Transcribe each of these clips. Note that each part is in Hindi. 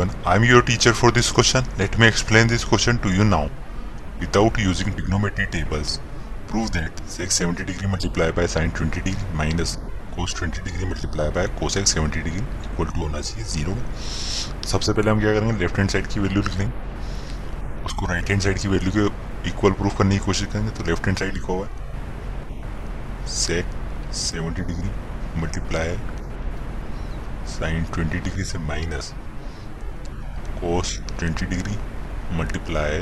everyone, I am your teacher for this question. Let me explain this question to you now. Without using trigonometry tables, prove that sec 70 degree multiplied by sin 20 degree minus cos 20 degree multiplied by cosec 70 degree equal to होना चाहिए ज़ीरो सबसे पहले हम क्या करेंगे लेफ़्ट हैंड साइड की वैल्यू लिख लेंगे उसको राइट हैंड साइड की वैल्यू के इक्वल प्रूफ करने की कोशिश करेंगे तो लेफ़्ट हैंड साइड लिखा हुआ है sec 70 degree multiply sine 20 degree से minus cos 20 degree multiply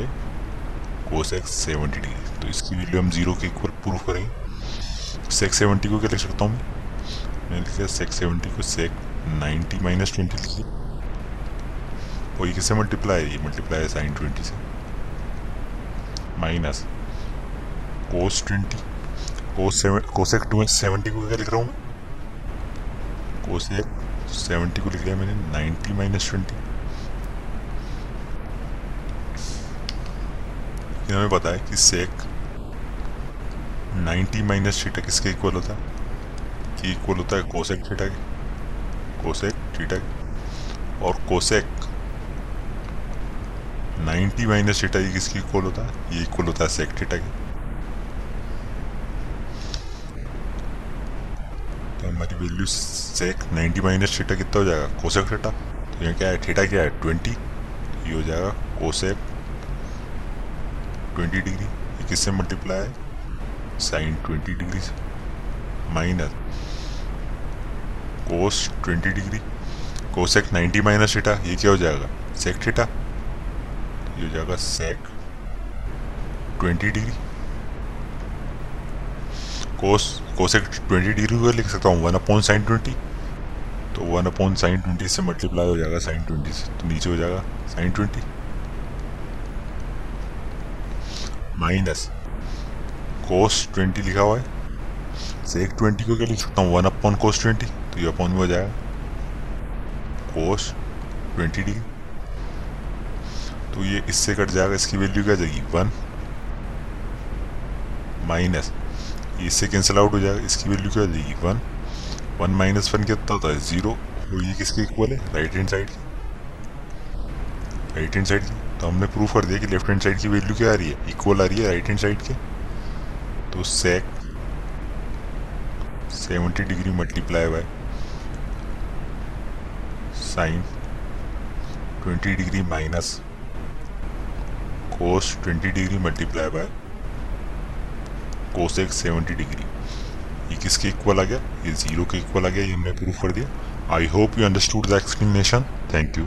cosec seventy degree तो इसकी वैल्यू हम ज़ीरो के इक्वल प्रूफ करेंगे सेक सेवेंटी को क्या लिख सकता हूँ मैं? मैंने लिखा सेक सेवेंटी को सेक नाइन्टी माइनस ट्वेंटी लिखिए। और ये किससे मल्टीप्लाई है? ये मल्टीप्लाई है साइन ट्वेंटी से। Minus cos twenty cos seven cosec to seventy को क्या लिख रहा हूँ मैं? कोसेक सेवेंटी को लिख लिया मैंने नाइन्टी माइनस ट्वेंटी पता है कि सेक नाइन्टी माइनस थीटा किसके इक्वल होता है? कि इक्वल होता है कोसेक थीटा के। कोसेक थीटा के। और कोसेक नाइन्टी माइनस थीटा ये किसके इक्वल होता है? ये इक्वल होता है सेक थीटा के। तो हमारी वैल्यू सेक 90 माइनस थीटा कितना हो जाएगा? कोसेक थीटा तो यहाँ क्या है? थीटा क्या है? 20 ये हो जाएगा कोसेक 20 डिग्री ये किससे मल्टीप्लाई है साइन 20 डिग्री से minus cos 20 degree cosec 90 minus theta ये क्या हो जाएगा? सेक थीटा ये हो जाएगा sec 20 degree. Cos cosec twenty degree को लिख सकता हूँ वन अपॉन साइन ट्वेंटी तो वन अपॉन साइन ट्वेंटी से मल्टीप्लाई हो जाएगा साइन ट्वेंटी से तो नीचे हो जाएगा sine twenty. Minus. Cos twenty लिखा हुआ है। सेक ट्वेंटी को क्या लिख सकता हूँ? वन अपॉन कोस ट्वेंटी तो ये अपॉन में हो जाएगा। कोस ट्वेंटी डिग्री तो ये इससे कट जाएगा, इसकी वैल्यू क्या जाएगी? वन माइनस इससे कैंसिल आउट हो जाएगा, इसकी वैल्यू क्या जाएगी? वन वन माइनस वन कितना होता है? ज़ीरो और ये किसके इक्वल है? Right hand side right hand side की। तो हमने प्रूफ कर दिया कि लेफ़्ट हैंड साइड की वैल्यू क्या आ रही है? इक्वल आ रही है राइट हैंड साइड के। तो sec seventy degree multiply by sine twenty degree minus cos twenty degree multiply by cosec 70 degree ये किसके इक्वल आ गया? ये ज़ीरो के इक्वल आ गया, ये हमने प्रूव कर दिया। I hope you understood the explanation thank you